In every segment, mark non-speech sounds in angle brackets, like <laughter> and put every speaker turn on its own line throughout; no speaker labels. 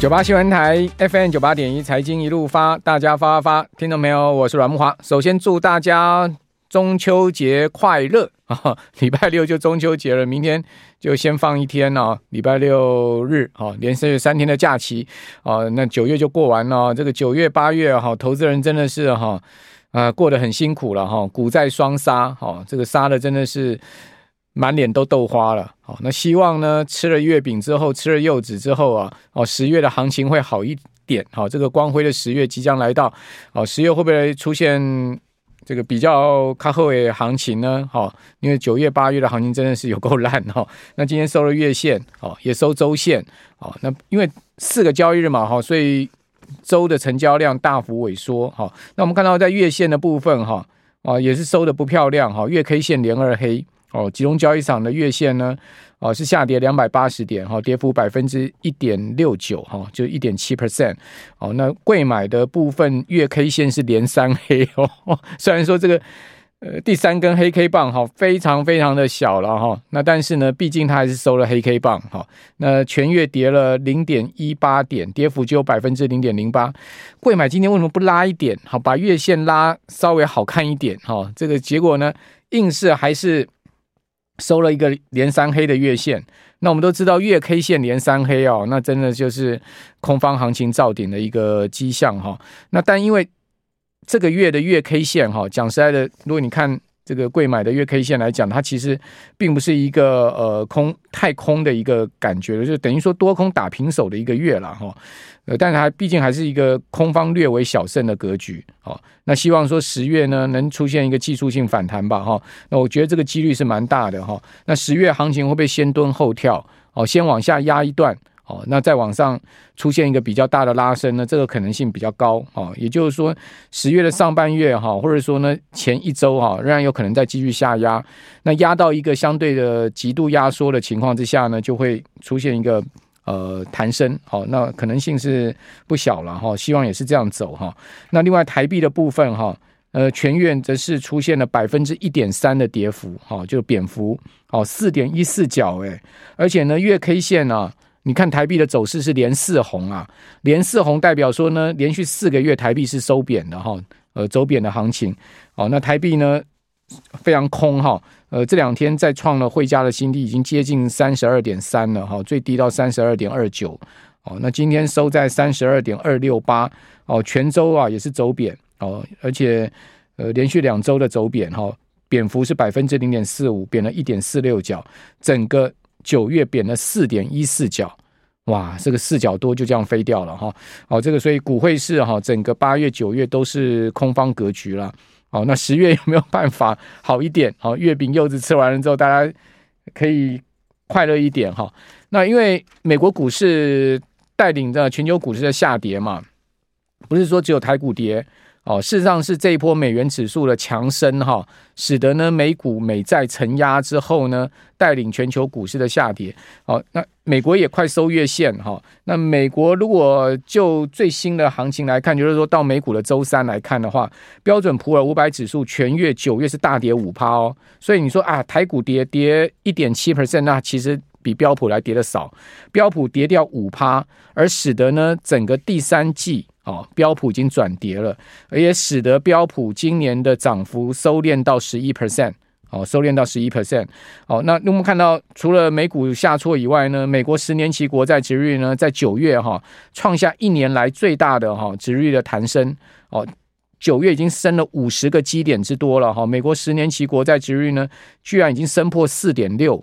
九八新闻台 FM 九八点一财经一路发，大家发发发，听到没有？我是阮木华。首先祝大家中秋节快乐啊！<laughs> 礼拜六就中秋节了，明天就先放一天哦，礼拜六日啊，连续三天的假期啊。那九月就过完了，这个九月八月哈，投资人真的是哈啊过得很辛苦了哈，股债双杀哈，这个杀的真的是。满脸都豆花了，好，那希望呢，吃了月饼之后，吃了柚子之后啊，哦，十月的行情会好一点，好，这个光辉的十月即将来到，哦，十月会不会出现这个比较靠后的行情呢？好，因为九月、八月的行情真的是有够烂哈，那今天收了月线，哦，也收周线，哦，那因为四个交易日嘛，哈，所以周的成交量大幅萎缩，哈，那我们看到在月线的部分，哈，啊，也是收的不漂亮，哈，月 K 线连二黑。哦，集中交易场的月线呢，哦是下跌两百八十点，哈，跌幅百分之一点六九，哈，就一点七 percent。哦，那贵买的部分月 K 线是连三黑哦，虽然说这个呃第三根黑 K 棒哈非常非常的小了哈，那但是呢，毕竟它还是收了黑 K 棒哈。那全月跌了零点一八点，跌幅只有百分之零点零八。贵买今天为什么不拉一点？好，把月线拉稍微好看一点哈。这个结果呢，硬是还是。收了一个连三黑的月线，那我们都知道月 K 线连三黑哦，那真的就是空方行情造顶的一个迹象哈。那但因为这个月的月 K 线哈，讲实在的，如果你看。这个贵买的月 K 线来讲，它其实并不是一个呃空太空的一个感觉，就等于说多空打平手的一个月了哈。呃，但是它毕竟还是一个空方略为小胜的格局。好，那希望说十月呢能出现一个技术性反弹吧哈。那我觉得这个几率是蛮大的哈。那十月行情会不会先蹲后跳？哦，先往下压一段。哦，那再往上出现一个比较大的拉升呢，这个可能性比较高哦。也就是说，十月的上半月哈，或者说呢前一周哈，仍然有可能再继续下压。那压到一个相对的极度压缩的情况之下呢，就会出现一个呃弹升。好，那可能性是不小了哈。希望也是这样走哈。那另外台币的部分哈，呃，全月则是出现了百分之一点三的跌幅，哈，就贬幅，哦，四点一四角哎，而且呢月 K 线呢。你看台币的走势是连四红啊，连四红代表说呢，连续四个月台币是收贬的哈，呃，走贬的行情。哦，那台币呢非常空哈，呃，这两天再创了汇价的新低，已经接近三十二点三了哈，最低到三十二点二九。哦，那今天收在三十二点二六八。哦，全周啊也是走贬哦，而且呃连续两周的走贬哈，贬幅是百分之零点四五，贬了一点四六角，整个。九月贬了四点一四角，哇，这个四角多就这样飞掉了哈。好，这个所以股汇市哈，整个八月九月都是空方格局了。好，那十月有没有办法好一点？好，月饼柚子吃完了之后，大家可以快乐一点哈。那因为美国股市带领着全球股市的下跌嘛，不是说只有台股跌。哦，事实上是这一波美元指数的强升哈，使得呢美股美债承压之后呢，带领全球股市的下跌。好，那美国也快收月线哈。那美国如果就最新的行情来看，就是说到美股的周三来看的话，标准普尔五百指数全月九月是大跌五趴哦。所以你说啊，台股跌跌一点七 percent，那其实比标普来跌的少，标普跌掉五趴，而使得呢整个第三季。哦，标普已经转跌了，而也使得标普今年的涨幅收敛到十一 percent，哦，收敛到十一 percent。哦，那我们看到，除了美股下挫以外呢，美国十年期国债殖率呢，在九月哈创下一年来最大的哈殖率的弹升。哦，九月已经升了五十个基点之多了哈，美国十年期国债殖率呢，居然已经升破四点六。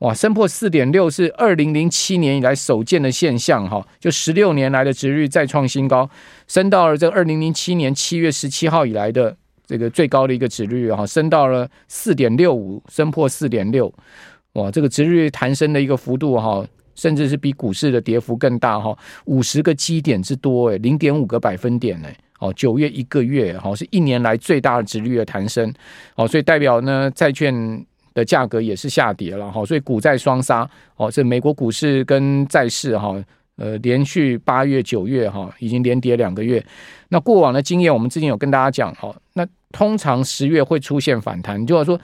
哇，升破四点六是二零零七年以来首见的现象哈，就十六年来的值率再创新高，升到了这二零零七年七月十七号以来的这个最高的一个值率哈，升到了四点六五，升破四点六，哇，这个值率弹升的一个幅度哈，甚至是比股市的跌幅更大哈，五十个基点之多诶，零点五个百分点诶，哦，九月一个月哈是一年来最大的值率的弹升，哦，所以代表呢债券。的价格也是下跌了哈，所以股债双杀哦，这美国股市跟债市哈，呃，连续八月、九月哈，已经连跌两个月。那过往的经验，我们之前有跟大家讲哈，那通常十月会出现反弹，就是说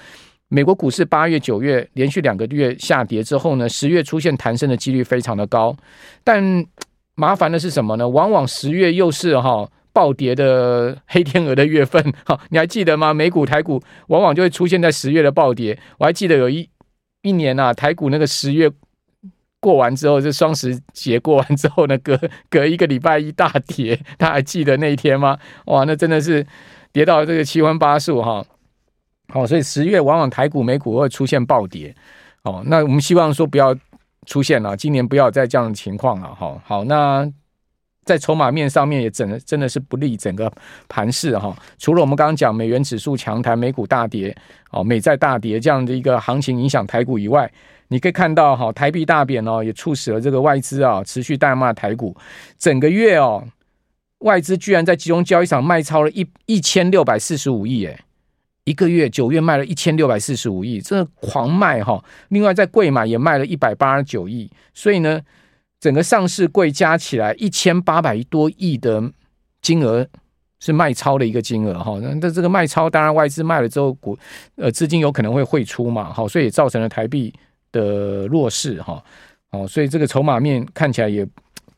美国股市八月、九月连续两个月下跌之后呢，十月出现弹升的几率非常的高。但麻烦的是什么呢？往往十月又是哈暴跌的黑天鹅的月份，<laughs> 哈，你还记得吗？美股、台股往往就会出现在十月的暴跌。我还记得有一一年啊，台股那个十月过完之后，就双十节过完之后呢，隔 <laughs> 隔一个礼拜一大跌，大家还记得那一天吗？哇，那真的是跌到这个七荤八素哈。好，所以十月往往台股、美股会出现暴跌。哦，那我们希望说不要出现了，今年不要再这样的情况了。哈，好，那在筹码面上面也整真的是不利整个盘势哈。除了我们刚刚讲美元指数强弹、美股大跌、哦美债大跌这样的一个行情影响台股以外，你可以看到哈，台币大贬哦，也促使了这个外资啊持续大卖台股。整个月哦，外资居然在集中交易场卖超了一一千六百四十五亿，哎。一个月九月卖了一千六百四十五亿，这狂卖哈！另外在柜买也卖了一百八十九亿，所以呢，整个上市柜加起来一千八百多亿的金额是卖超的一个金额哈。那这个卖超，当然外资卖了之后，股呃资金有可能会汇出嘛，好，所以也造成了台币的弱势哈。哦，所以这个筹码面看起来也。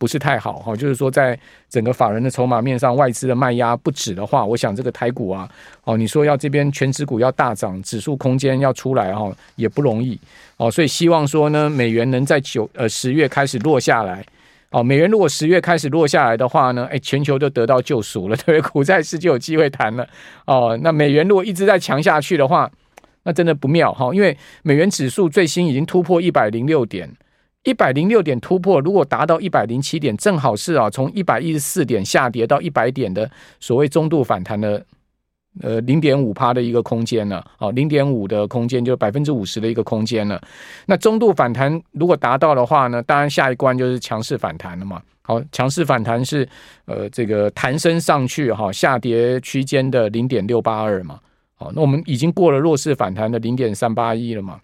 不是太好哈，就是说，在整个法人的筹码面上，外资的卖压不止的话，我想这个台股啊，哦，你说要这边权值股要大涨，指数空间要出来哈，也不容易哦，所以希望说呢，美元能在九呃十月开始落下来哦，美元如果十月开始落下来的话呢，哎，全球就得到救赎了，<laughs> 对，股债市就有机会谈了哦。那美元如果一直在强下去的话，那真的不妙哈，因为美元指数最新已经突破一百零六点。一百零六点突破，如果达到一百零七点，正好是啊，从一百一十四点下跌到一百点的所谓中度反弹的，呃，零点五趴的一个空间了。哦，零点五的空间就百分之五十的一个空间了。那中度反弹如果达到的话呢，当然下一关就是强势反弹了嘛。好，强势反弹是呃这个弹升上去哈，下跌区间的零点六八二嘛。好，那我们已经过了弱势反弹的零点三八一了嘛。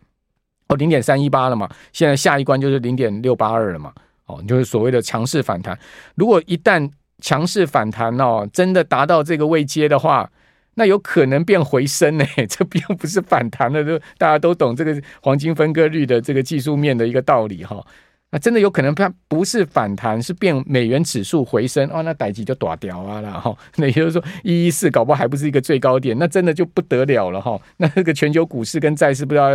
哦，零点三一八了嘛，现在下一关就是零点六八二了嘛，哦，就是所谓的强势反弹。如果一旦强势反弹哦，真的达到这个位阶的话，那有可能变回升呢。<laughs> 这并不是反弹的，都大家都懂这个黄金分割率的这个技术面的一个道理哈。那真的有可能它不是反弹，是变美元指数回升哦，那代志就大条啊了哈。<laughs> 那也就是说，一一四搞不好还不是一个最高点，那真的就不得了了哈。<laughs> 那这个全球股市跟债市不知道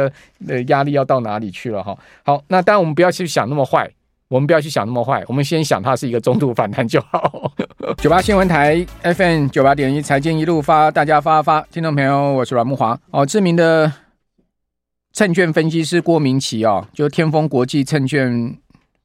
呃压力要到哪里去了哈。好，那当然我们不要去想那么坏，我们不要去想那么坏，我们先想它是一个中度反弹就好。<laughs> 九八新闻台 FM 九八点一财经一路发，大家发发，听众朋友，我是阮慕华哦，知名的证券分析师郭明奇哦，就天风国际证券。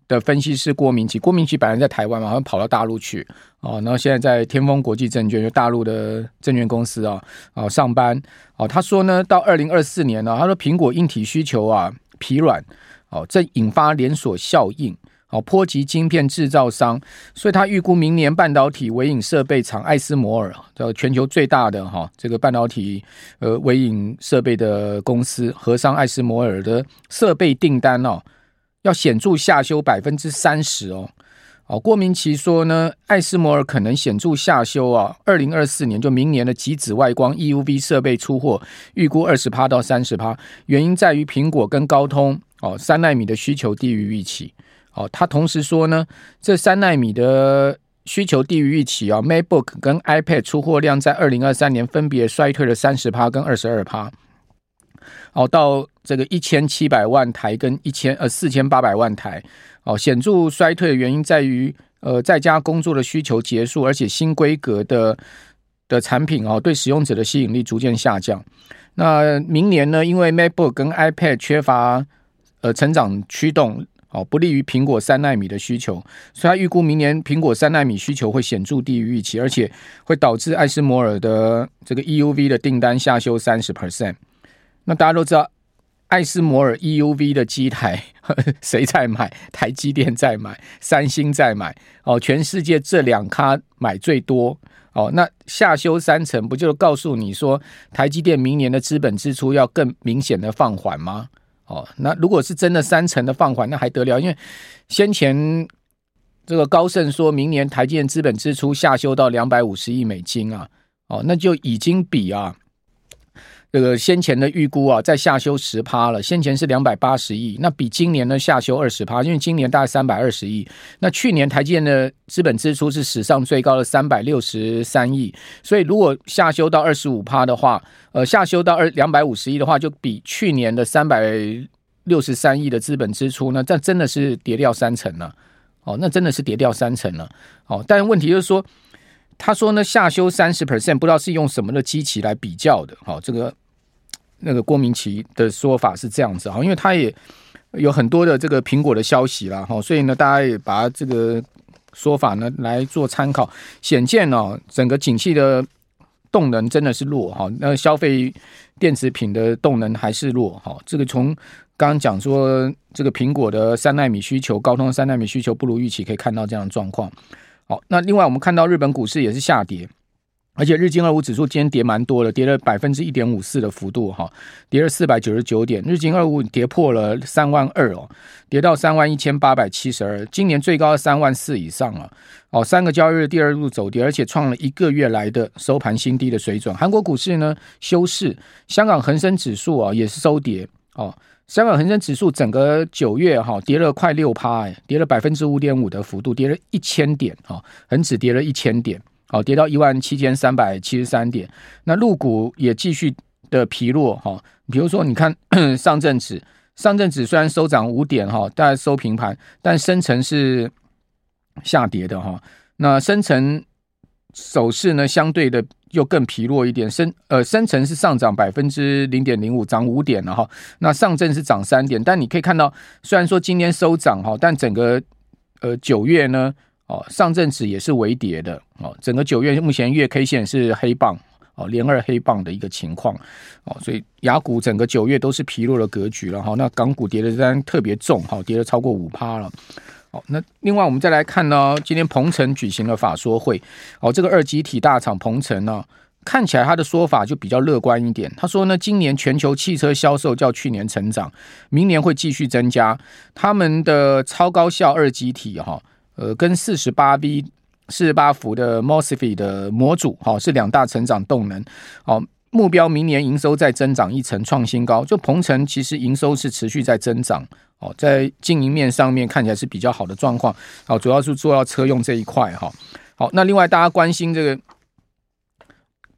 的分析师郭明奇，郭明奇本来在台湾嘛，好像跑到大陆去哦，然后现在在天风国际证券，就大陆的证券公司啊，啊上班哦。他说呢，到二零二四年呢，他说苹果硬体需求啊疲软哦，正引发连锁效应哦，波及晶片制造商，所以他预估明年半导体微影设备厂艾斯摩尔，叫全球最大的哈这个半导体呃微影设备的公司，和商艾斯摩尔的设备订单哦。要显著下修百分之三十哦，哦，郭明奇说呢，艾斯摩尔可能显著下修啊，二零二四年就明年的极紫外光 EUV 设备出货预估二十趴到三十趴，原因在于苹果跟高通哦三奈米的需求低于预期哦，他同时说呢，这三奈米的需求低于预期啊，MacBook 跟 iPad 出货量在二零二三年分别衰退了三十趴跟二十二趴。哦，到这个一千七百万台跟一千呃四千八百万台，哦，显著衰退的原因在于呃在家工作的需求结束，而且新规格的的产品哦对使用者的吸引力逐渐下降。那明年呢，因为 MacBook 跟 iPad 缺乏呃成长驱动，哦不利于苹果三纳米的需求，所以他预估明年苹果三纳米需求会显著低于预期，而且会导致艾斯摩尔的这个 EUV 的订单下修三十 percent。那大家都知道，艾斯摩尔 EUV 的机台 <laughs> 谁在买？台积电在买，三星在买。哦，全世界这两咖买最多。哦，那下修三成，不就告诉你说，台积电明年的资本支出要更明显的放缓吗？哦，那如果是真的三成的放缓，那还得了？因为先前这个高盛说明年台积电资本支出下修到两百五十亿美金啊。哦，那就已经比啊。这个先前的预估啊，在下修十趴了。先前是两百八十亿，那比今年呢下修二十趴，因为今年大概三百二十亿。那去年台积电的资本支出是史上最高的三百六十三亿，所以如果下修到二十五趴的话，呃，下修到二两百五十亿的话，就比去年的三百六十三亿的资本支出呢，这真的是跌掉三成了。哦，那真的是跌掉三成了。哦，但问题就是说。他说呢，下修三十 percent，不知道是用什么的机器来比较的。好，这个那个郭明奇的说法是这样子哈，因为他也有很多的这个苹果的消息啦，哈，所以呢，大家也把这个说法呢来做参考。显见呢，整个景气的动能真的是弱哈，那消费电子品的动能还是弱哈。这个从刚刚讲说，这个苹果的三纳米需求，高通三纳米需求不如预期，可以看到这样的状况。好，那另外我们看到日本股市也是下跌，而且日经二五指数今天跌蛮多的，跌了百分之一点五四的幅度哈，跌了四百九十九点，日经二五跌破了三万二哦，跌到三万一千八百七十二，今年最高三万四以上了哦，三个交易日第二度走跌，而且创了一个月来的收盘新低的水准。韩国股市呢休市，香港恒生指数啊也是收跌哦。香港恒生指数整个九月哈跌了快六趴，哎，跌了百分之五点五的幅度，跌了一千点哈，恒指跌了一千点，好，跌到一万七千三百七十三点。那陆股也继续的疲弱哈，比如说你看 <clears throat> 上证指，上证指虽然收涨五点哈，大概收平盘，但深成是下跌的哈。那深成走势呢，相对的。又更疲弱一点，深呃深成是上涨百分之零点零五，涨五点了哈。那上证是涨三点，但你可以看到，虽然说今天收涨哈，但整个呃九月呢，哦上证指也是微跌的哦。整个九月目前月 K 线是黑棒哦，连二黑棒的一个情况哦，所以雅股整个九月都是疲弱的格局了哈。那港股跌的当然特别重哈，跌了超过五趴了。好，那另外我们再来看呢，今天鹏程举行了法说会。哦，这个二极体大厂鹏程呢，看起来他的说法就比较乐观一点。他说呢，今年全球汽车销售较去年成长，明年会继续增加。他们的超高效二极体哈，呃，跟四十八 V 四十八伏的 MOSFET 的模组哈，是两大成长动能。好。目标明年营收再增长一成，创新高。就鹏程其实营收是持续在增长哦，在经营面上面看起来是比较好的状况。好，主要是做到车用这一块哈。好，那另外大家关心这个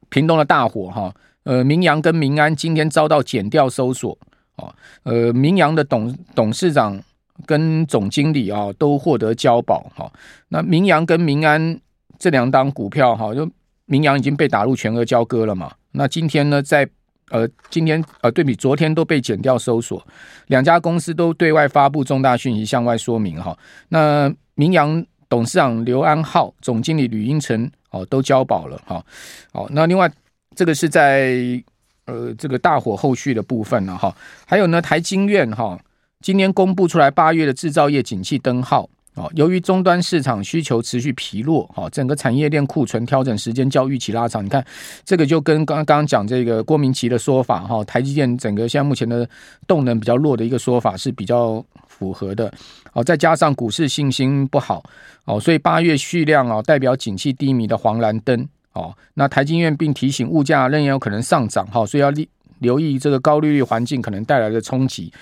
屏东的大火哈，呃，明阳跟明安今天遭到减掉搜索哦，呃，明阳的董董事长跟总经理啊都获得交保哈。那明阳跟明安这两档股票哈，就明阳已经被打入全额交割了嘛。那今天呢，在呃，今天呃，对比昨天都被减掉搜索，两家公司都对外发布重大讯息，向外说明哈。那明扬董事长刘安浩、总经理吕英成哦，都交保了哈。好，那另外这个是在呃这个大火后续的部分了哈。还有呢，台经院哈，今天公布出来八月的制造业景气灯号。哦，由于终端市场需求持续疲弱，哈，整个产业链库存调整时间较预期拉长。你看，这个就跟刚刚讲这个郭明錤的说法，哈，台积电整个现在目前的动能比较弱的一个说法是比较符合的。哦，再加上股市信心不好，哦，所以八月续量啊，代表景气低迷的黄蓝灯。哦，那台经院并提醒物价仍然有可能上涨，哈，所以要留意这个高利率环境可能带来的冲击。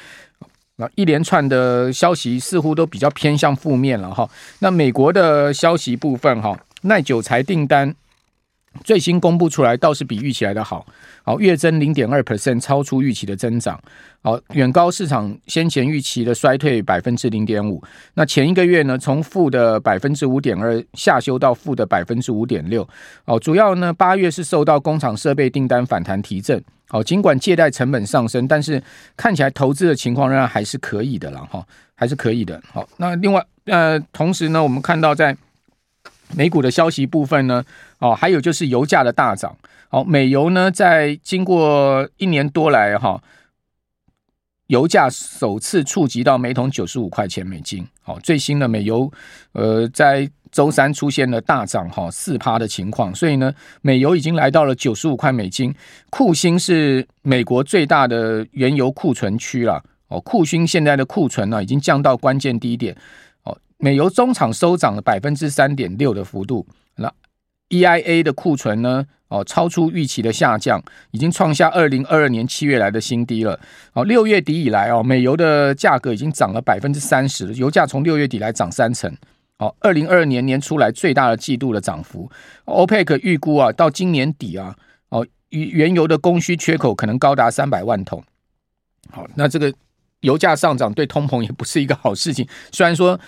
那一连串的消息似乎都比较偏向负面了哈。那美国的消息部分哈，耐久材订单最新公布出来，倒是比预期来的好，好月增零点二 percent，超出预期的增长，好远高市场先前预期的衰退百分之零点五。那前一个月呢，从负的百分之五点二下修到负的百分之五点六。哦，主要呢八月是受到工厂设备订单反弹提振。好，尽管借贷成本上升，但是看起来投资的情况仍然还是可以的了哈，还是可以的。好，那另外呃，同时呢，我们看到在美股的消息部分呢，哦，还有就是油价的大涨。好，美油呢，在经过一年多来哈，油价首次触及到每桶九十五块钱美金。好，最新的美油呃在。周三出现了大涨哈四趴的情况，所以呢，美油已经来到了九十五块美金。库欣是美国最大的原油库存区了哦，库欣现在的库存呢已经降到关键低点。美油中场收涨了百分之三点六的幅度，那 EIA 的库存呢，哦，超出预期的下降，已经创下二零二二年七月来的新低了。哦，六月底以来哦，美油的价格已经涨了百分之三十，油价从六月底来涨三成。哦，二零二二年年初来最大的季度的涨幅。OPEC 预估啊，到今年底啊，哦，原油的供需缺口可能高达三百万桶。好，那这个油价上涨对通膨也不是一个好事情。虽然说，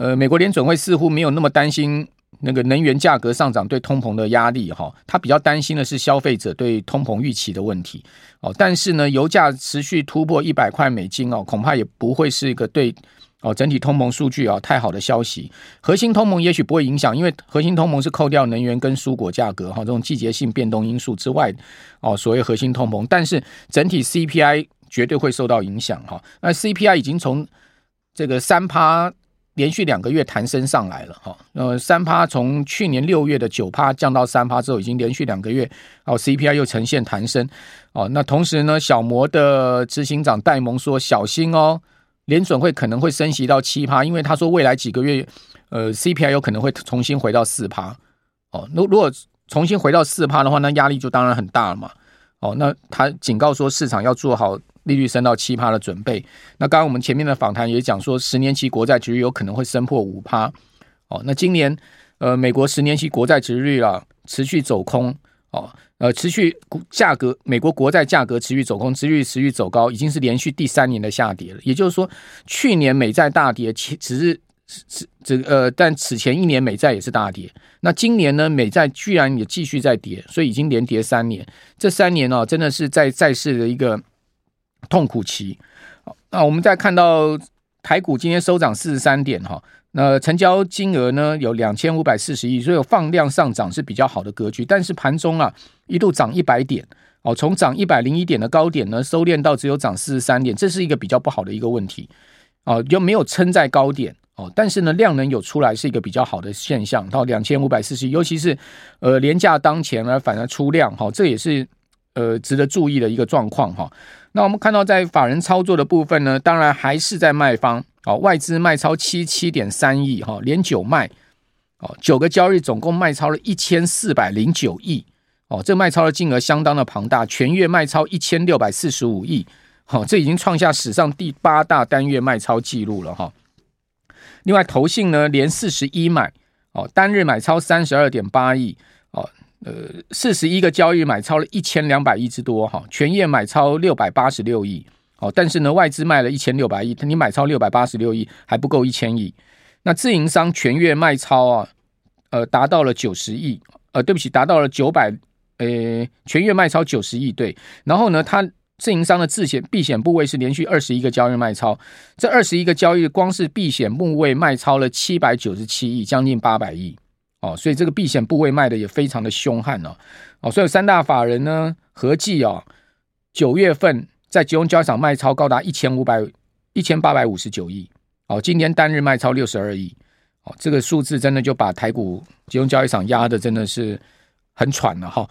呃，美国联准会似乎没有那么担心。那个能源价格上涨对通膨的压力，哈，他比较担心的是消费者对通膨预期的问题，哦，但是呢，油价持续突破一百块美金哦，恐怕也不会是一个对哦整体通膨数据啊太好的消息。核心通膨也许不会影响，因为核心通膨是扣掉能源跟蔬果价格哈这种季节性变动因素之外哦，所谓核心通膨，但是整体 CPI 绝对会受到影响哈。那 CPI 已经从这个三趴。连续两个月弹升上来了哈，呃，三趴从去年六月的九趴降到三趴之后，已经连续两个月哦，CPI 又呈现弹升哦。那同时呢，小摩的执行长戴蒙说小心哦，联准会可能会升息到七趴，因为他说未来几个月呃 CPI 有可能会重新回到四趴哦。那如果重新回到四趴的话，那压力就当然很大了嘛。哦，那他警告说市场要做好。利率升到七趴的准备。那刚刚我们前面的访谈也讲说，十年期国债其实有可能会升破五趴。哦，那今年呃，美国十年期国债殖率啊持续走空。哦，呃，持续价格，美国国债价格持续走空，殖率持续走高，已经是连续第三年的下跌了。也就是说，去年美债大跌，其只是是这个呃，但此前一年美债也是大跌。那今年呢，美债居然也继续在跌，所以已经连跌三年。这三年呢、真的是在债市的一个。痛苦期，那我们再看到台股今天收涨四十三点哈，那成交金额呢有两千五百四十亿，所以放量上涨是比较好的格局。但是盘中啊一度涨一百点，哦，从涨一百零一点的高点呢收敛到只有涨四十三点，这是一个比较不好的一个问题，哦，又没有撑在高点哦，但是呢量能有出来是一个比较好的现象，到两千五百四十亿，尤其是呃连假当前呢反而出量哈，这也是呃值得注意的一个状况哈。那我们看到，在法人操作的部分呢，当然还是在卖方哦，外资卖超七七点三亿哈，连九卖哦，九个交易总共卖超了一千四百零九亿哦，这卖超的金额相当的庞大，全月卖超一千六百四十五亿，好，这已经创下史上第八大单月卖超记录了哈。另外，投信呢连四十一买哦，单日买超三十二点八亿哦。呃，四十一个交易买超了一千两百亿之多哈，全业买超六百八十六亿，哦，但是呢，外资卖了一千六百亿，你买超六百八十六亿还不够一千亿，那自营商全月卖超啊，呃，达到了九十亿，呃，对不起，达到了九百，呃，全月卖超九十亿，对，然后呢，它自营商的自险避险部位是连续二十一个交易卖超，这二十一个交易光是避险部位卖超了七百九十七亿，将近八百亿。哦，所以这个避险部位卖的也非常的凶悍哦，哦，所以三大法人呢合计哦，九月份在集中交易场卖超高达一千五百一千八百五十九亿，哦，今年单日卖超六十二亿，哦，这个数字真的就把台股集中交易场压的真的是很喘了哈。